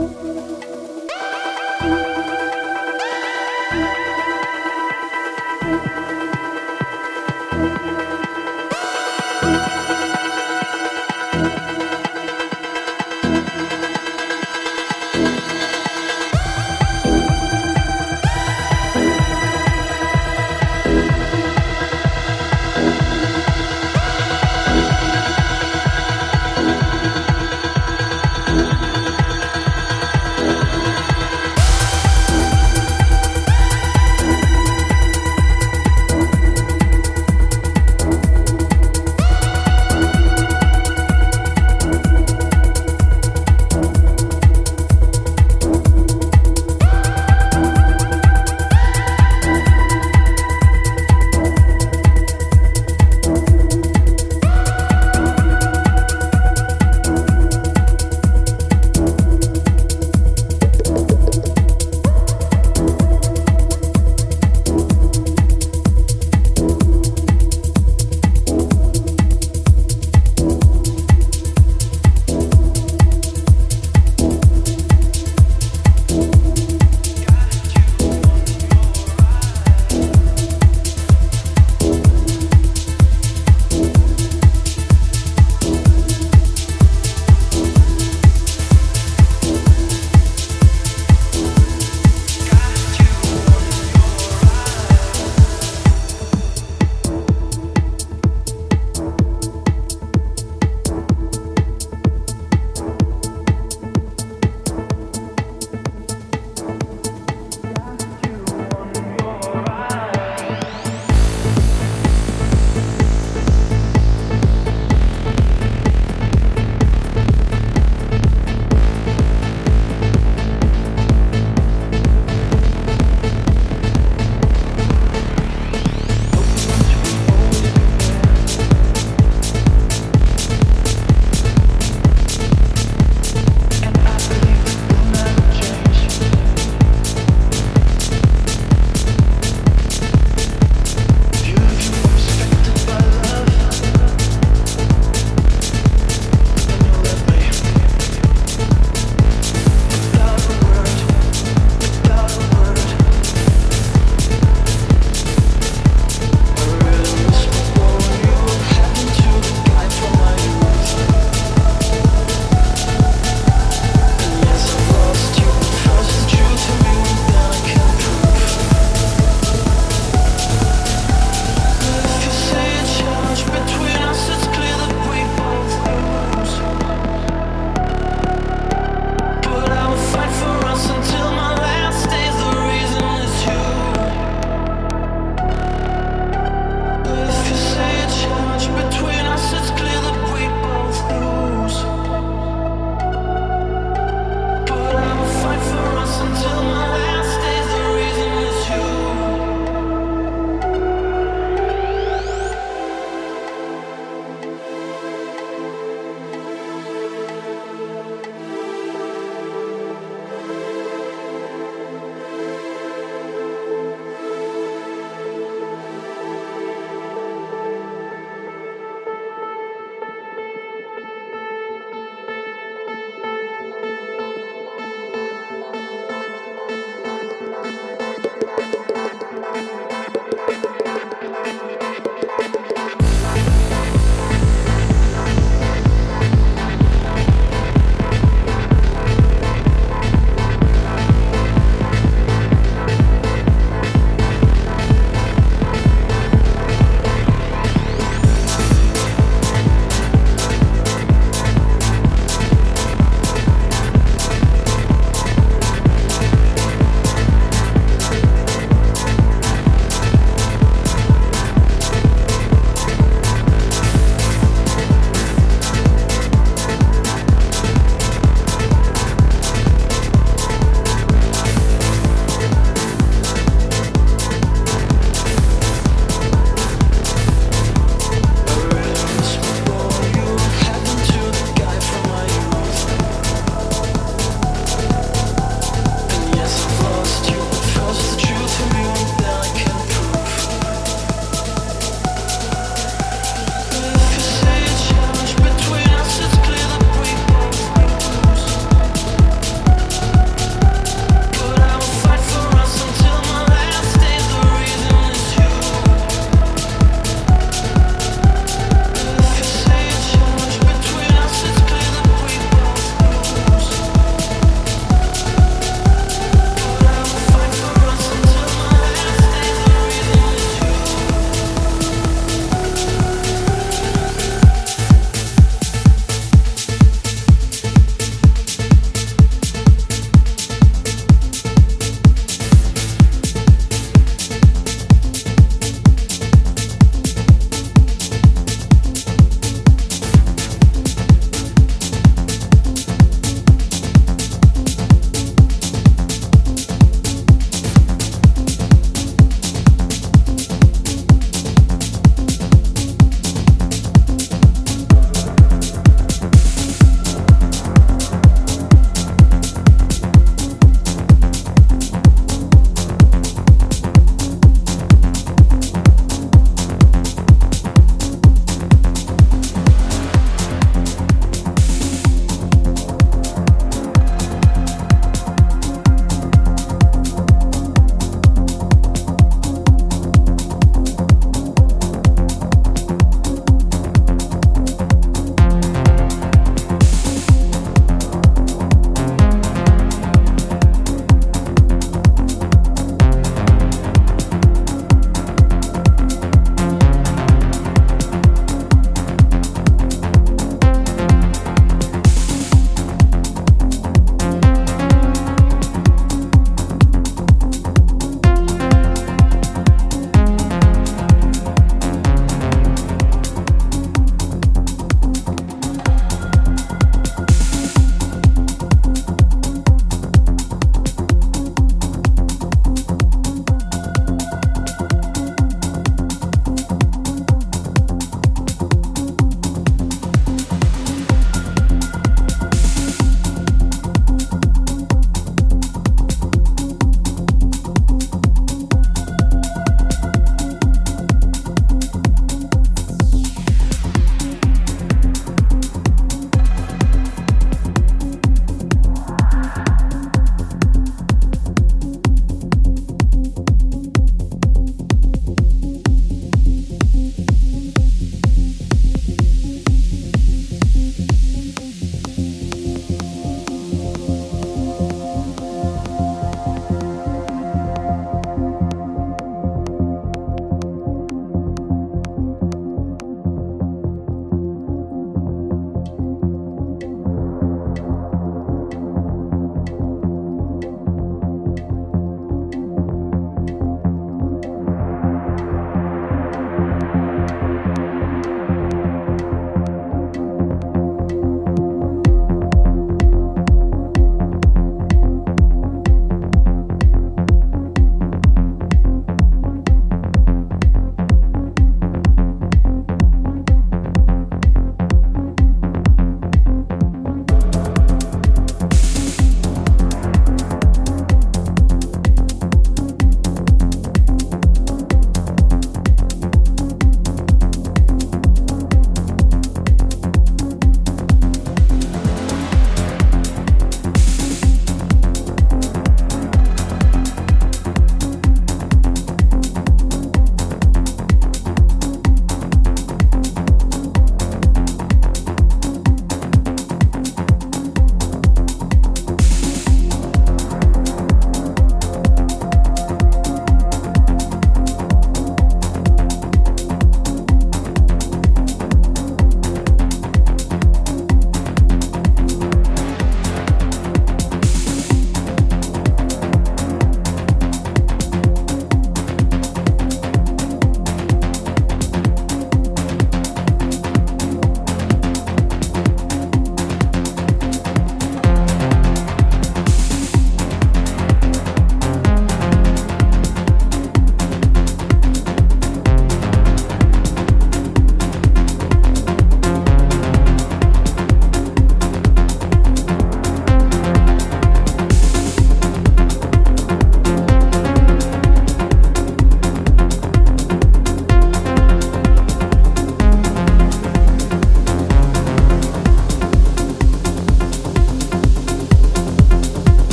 Música